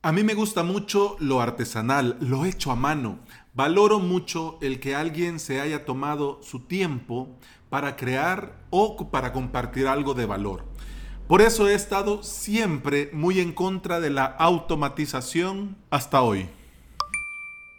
A mí me gusta mucho lo artesanal, lo hecho a mano. Valoro mucho el que alguien se haya tomado su tiempo para crear o para compartir algo de valor. Por eso he estado siempre muy en contra de la automatización hasta hoy.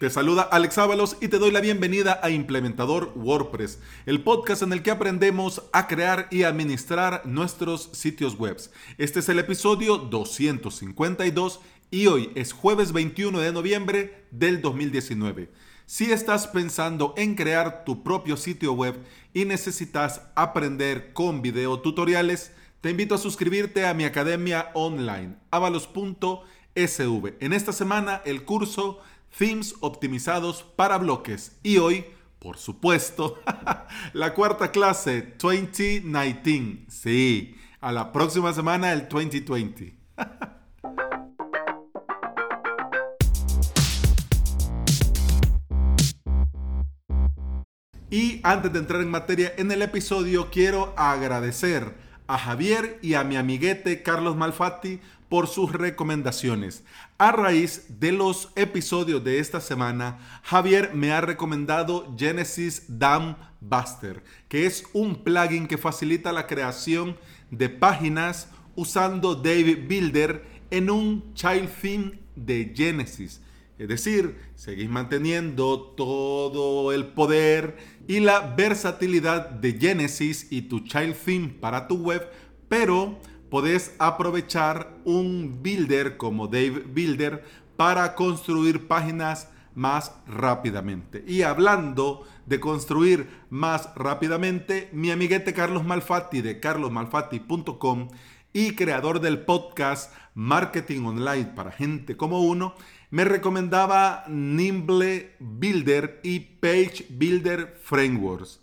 Te saluda Alex Ábalos y te doy la bienvenida a Implementador WordPress, el podcast en el que aprendemos a crear y administrar nuestros sitios web. Este es el episodio 252 y hoy es jueves 21 de noviembre del 2019. Si estás pensando en crear tu propio sitio web y necesitas aprender con video tutoriales, te invito a suscribirte a mi academia online, avalos.sv. En esta semana el curso Themes optimizados para bloques y hoy, por supuesto, la cuarta clase 2019. Sí, a la próxima semana el 2020. Y antes de entrar en materia en el episodio, quiero agradecer a Javier y a mi amiguete Carlos Malfatti por sus recomendaciones. A raíz de los episodios de esta semana, Javier me ha recomendado Genesis Dam Buster, que es un plugin que facilita la creación de páginas usando David Builder en un child theme de Genesis. Es decir, seguís manteniendo todo el poder y la versatilidad de Genesis y tu child theme para tu web, pero podés aprovechar un builder como Dave Builder para construir páginas más rápidamente. Y hablando de construir más rápidamente, mi amiguete Carlos Malfatti de carlosmalfatti.com y creador del podcast Marketing Online para gente como uno, me recomendaba Nimble Builder y Page Builder Frameworks.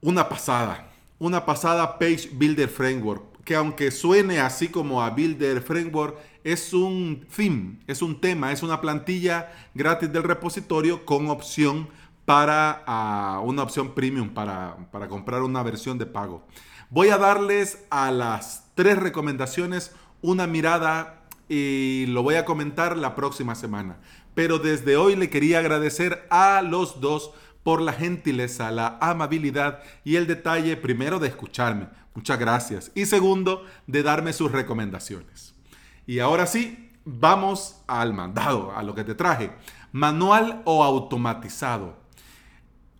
Una pasada, una pasada Page Builder Framework, que aunque suene así como a Builder Framework, es un theme, es un tema, es una plantilla gratis del repositorio con opción para ah, una opción premium para, para comprar una versión de pago. Voy a darles a las tres recomendaciones una mirada y lo voy a comentar la próxima semana. Pero desde hoy le quería agradecer a los dos por la gentileza, la amabilidad y el detalle, primero, de escucharme. Muchas gracias. Y segundo, de darme sus recomendaciones. Y ahora sí, vamos al mandado, a lo que te traje. Manual o automatizado.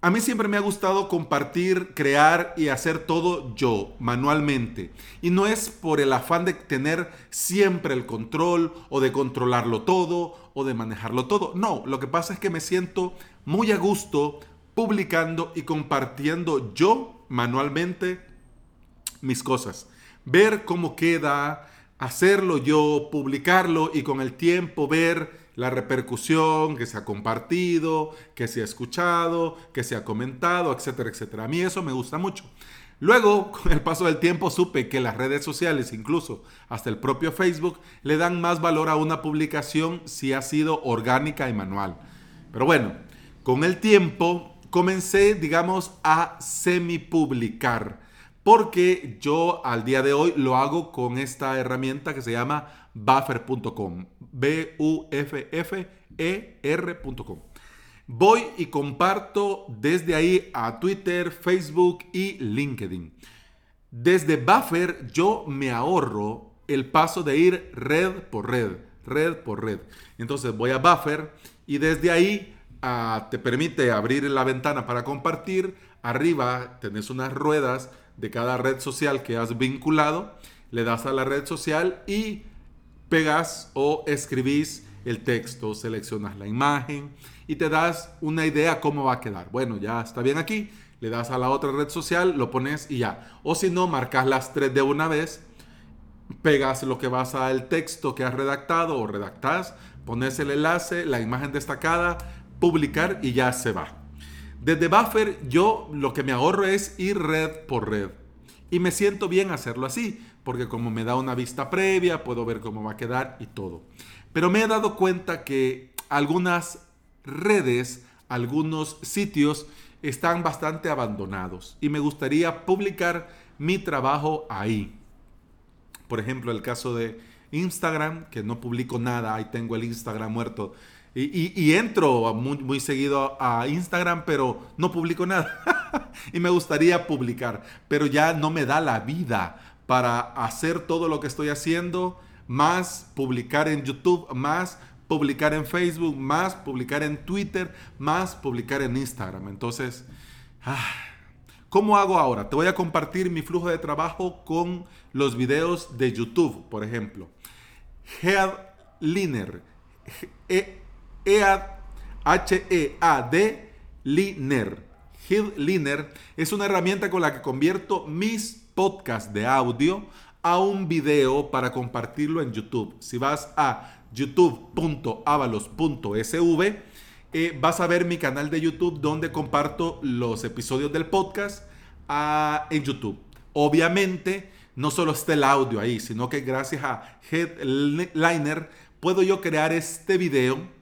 A mí siempre me ha gustado compartir, crear y hacer todo yo, manualmente. Y no es por el afán de tener siempre el control o de controlarlo todo o de manejarlo todo. No, lo que pasa es que me siento muy a gusto publicando y compartiendo yo manualmente mis cosas. Ver cómo queda, hacerlo yo, publicarlo y con el tiempo ver la repercusión, que se ha compartido, que se ha escuchado, que se ha comentado, etcétera, etcétera. A mí eso me gusta mucho. Luego, con el paso del tiempo, supe que las redes sociales, incluso hasta el propio Facebook, le dan más valor a una publicación si ha sido orgánica y manual. Pero bueno, con el tiempo comencé, digamos, a semi-publicar, porque yo al día de hoy lo hago con esta herramienta que se llama buffer.com. B-U-F-F-E-R.com. Voy y comparto desde ahí a Twitter, Facebook y LinkedIn. Desde Buffer yo me ahorro el paso de ir red por red, red por red. Entonces voy a Buffer y desde ahí te permite abrir la ventana para compartir. Arriba tenés unas ruedas de cada red social que has vinculado. Le das a la red social y pegas o escribís el texto, seleccionas la imagen y te das una idea cómo va a quedar. Bueno, ya está bien aquí, le das a la otra red social, lo pones y ya. O si no, marcas las tres de una vez, pegas lo que vas al texto que has redactado o redactas, pones el enlace, la imagen destacada, publicar y ya se va. Desde Buffer yo lo que me ahorro es ir red por red. Y me siento bien hacerlo así, porque como me da una vista previa, puedo ver cómo va a quedar y todo. Pero me he dado cuenta que algunas redes, algunos sitios están bastante abandonados y me gustaría publicar mi trabajo ahí. Por ejemplo, el caso de Instagram, que no publico nada, ahí tengo el Instagram muerto. Y, entro muy, seguido a Instagram, pero no publico nada. y me gustaría publicar, pero ya no me da la vida para hacer todo lo que estoy haciendo, más publicar en YouTube, más publicar en Facebook, más publicar en Twitter, más publicar en Instagram. Entonces, ah, ¿cómo hago ahora? Te voy a compartir mi flujo de trabajo con los videos de YouTube, por ejemplo. Headliner, H-E-A-D, Liner. Headliner es una herramienta con la que convierto mis podcasts de audio a un video para compartirlo en YouTube. Si vas a youtube.avalos.sv, eh, vas a ver mi canal de YouTube donde comparto los episodios del podcast ah, en YouTube. Obviamente, no solo está el audio ahí, sino que gracias a Headliner puedo yo crear este video,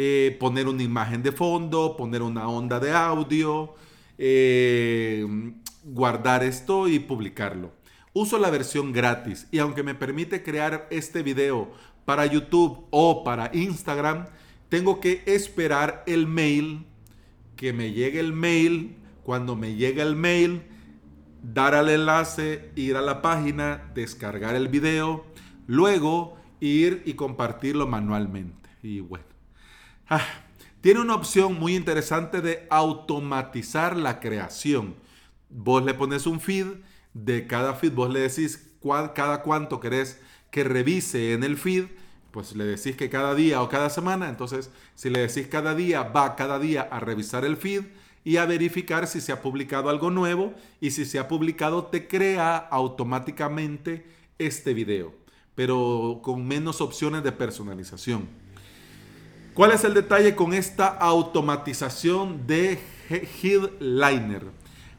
eh, poner una imagen de fondo, poner una onda de audio, eh, guardar esto y publicarlo. Uso la versión gratis y aunque me permite crear este video para YouTube o para Instagram, tengo que esperar el mail, que me llegue el mail. Cuando me llegue el mail, dar al enlace, ir a la página, descargar el video, luego ir y compartirlo manualmente. Y bueno, ah, tiene una opción muy interesante de automatizar la creación. Vos le pones un feed, de cada feed vos le decís cada cuánto querés que revise en el feed, pues le decís que cada día o cada semana, entonces si le decís cada día, va cada día a revisar el feed y a verificar si se ha publicado algo nuevo y si se ha publicado te crea automáticamente este video, pero con menos opciones de personalización. ¿Cuál es el detalle con esta automatización de Headliner?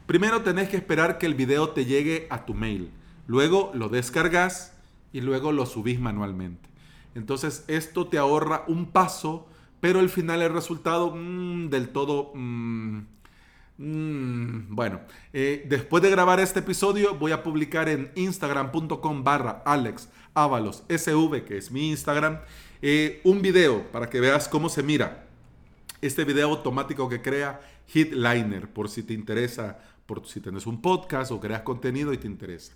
Primero tenés que esperar que el video te llegue a tu mail, luego lo descargas y luego lo subís manualmente. Entonces esto te ahorra un paso, pero al final el resultado mm, del todo... Mm, mm, bueno, eh, después de grabar este episodio voy a publicar en instagram.com barra Alex SV, que es mi Instagram, eh, un video para que veas cómo se mira este video automático que crea Hitliner, por si te interesa, por si tienes un podcast o creas contenido y te interesa.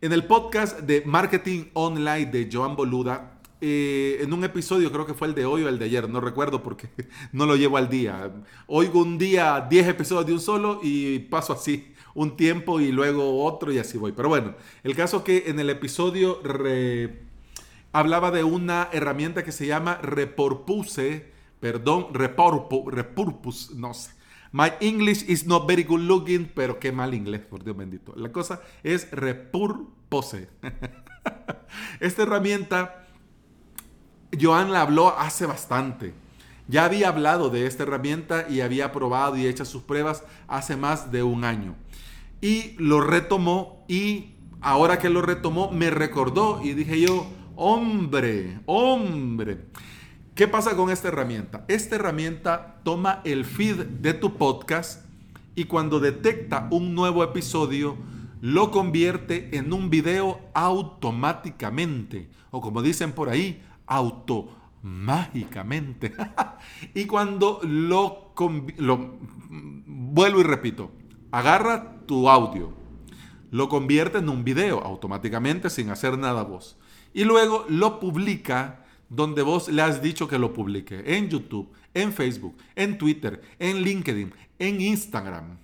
En el podcast de Marketing Online de Joan Boluda, eh, en un episodio, creo que fue el de hoy o el de ayer, no recuerdo porque no lo llevo al día. Oigo un día 10 episodios de un solo y paso así un tiempo y luego otro y así voy. Pero bueno, el caso es que en el episodio hablaba de una herramienta que se llama Reporpuse, perdón, Repurpose, no sé My English is not very good looking, pero qué mal inglés, por Dios bendito. La cosa es repurpose. Esta herramienta, Joan la habló hace bastante. Ya había hablado de esta herramienta y había probado y hecho sus pruebas hace más de un año. Y lo retomó y ahora que lo retomó me recordó y dije yo, hombre, hombre. ¿Qué pasa con esta herramienta? Esta herramienta toma el feed de tu podcast y cuando detecta un nuevo episodio, lo convierte en un video automáticamente. O como dicen por ahí, automágicamente. y cuando lo, lo, vuelvo y repito, agarra tu audio, lo convierte en un video automáticamente sin hacer nada vos. Y luego lo publica donde vos le has dicho que lo publique en YouTube, en Facebook, en Twitter, en LinkedIn, en Instagram.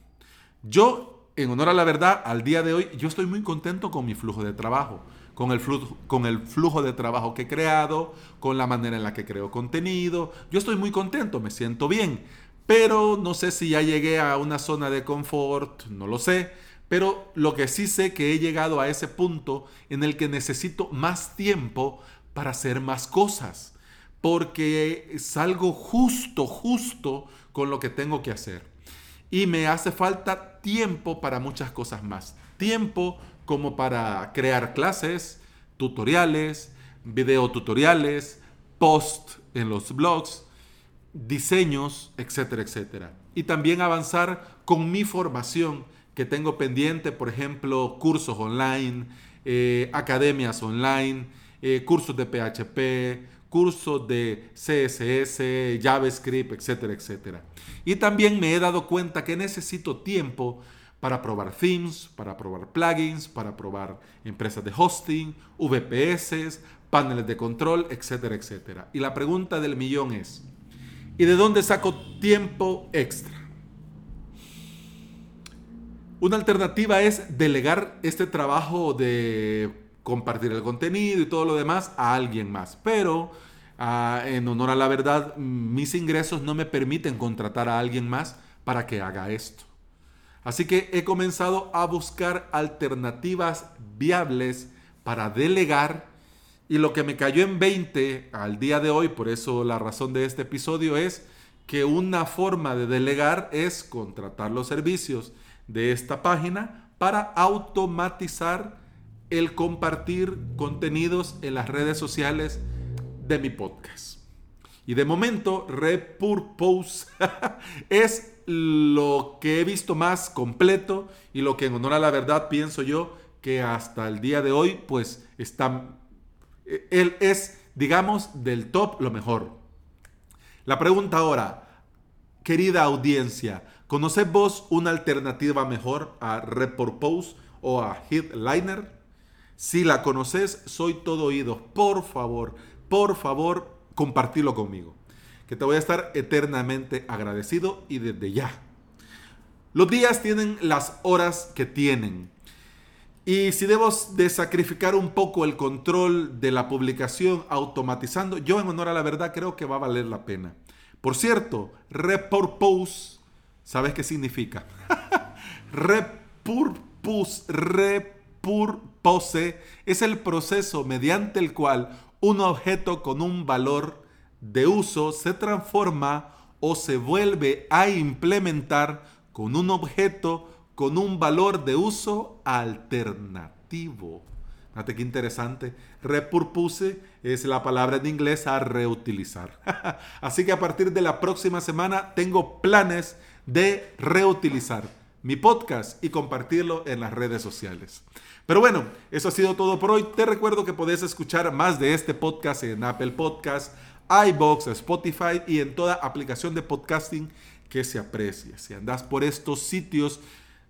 Yo, en honor a la verdad, al día de hoy, yo estoy muy contento con mi flujo de trabajo, con el flujo, con el flujo de trabajo que he creado, con la manera en la que creo contenido. Yo estoy muy contento, me siento bien, pero no sé si ya llegué a una zona de confort, no lo sé. Pero lo que sí sé que he llegado a ese punto en el que necesito más tiempo para hacer más cosas, porque salgo justo, justo con lo que tengo que hacer. Y me hace falta tiempo para muchas cosas más. Tiempo como para crear clases, tutoriales, videotutoriales, post en los blogs, diseños, etcétera, etcétera. Y también avanzar con mi formación que tengo pendiente, por ejemplo, cursos online, eh, academias online, eh, cursos de PHP, cursos de CSS, JavaScript, etcétera, etcétera. Y también me he dado cuenta que necesito tiempo para probar themes, para probar plugins, para probar empresas de hosting, VPS, paneles de control, etcétera, etcétera. Y la pregunta del millón es, ¿y de dónde saco tiempo extra? Una alternativa es delegar este trabajo de compartir el contenido y todo lo demás a alguien más. Pero ah, en honor a la verdad, mis ingresos no me permiten contratar a alguien más para que haga esto. Así que he comenzado a buscar alternativas viables para delegar y lo que me cayó en 20 al día de hoy, por eso la razón de este episodio es que una forma de delegar es contratar los servicios de esta página para automatizar el compartir contenidos en las redes sociales de mi podcast. Y de momento, Repurpose es lo que he visto más completo y lo que en honor a la verdad pienso yo que hasta el día de hoy pues está él es digamos del top lo mejor. La pregunta ahora, querida audiencia, ¿conoces vos una alternativa mejor a Repurpose o a Headliner? Si la conoces, soy todo oído. Por favor, por favor, compartilo conmigo que te voy a estar eternamente agradecido y desde ya. Los días tienen las horas que tienen. Y si debo de sacrificar un poco el control de la publicación automatizando, yo en honor a la verdad creo que va a valer la pena. Por cierto, repurpose, ¿sabes qué significa? repurpose, repurpose es el proceso mediante el cual un objeto con un valor de uso se transforma o se vuelve a implementar con un objeto con un valor de uso alternativo. Fíjate qué interesante. Repurpose es la palabra en inglés a reutilizar. Así que a partir de la próxima semana tengo planes de reutilizar mi podcast y compartirlo en las redes sociales. Pero bueno, eso ha sido todo por hoy. Te recuerdo que podés escuchar más de este podcast en Apple Podcast, iBox, Spotify y en toda aplicación de podcasting que se aprecie. Si andas por estos sitios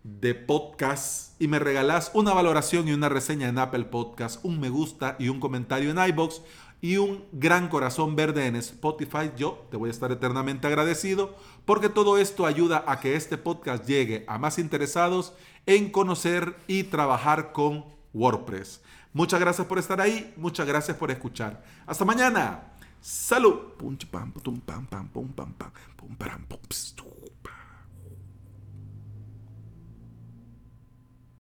de podcast y me regalas una valoración y una reseña en Apple Podcast, un me gusta y un comentario en iBox y un gran corazón verde en Spotify, yo te voy a estar eternamente agradecido porque todo esto ayuda a que este podcast llegue a más interesados en conocer y trabajar con WordPress. Muchas gracias por estar ahí, muchas gracias por escuchar. Hasta mañana. Salud. Pum, pam, pum, pam, pam, pum, pam, pam, pum, pam, pum, pam,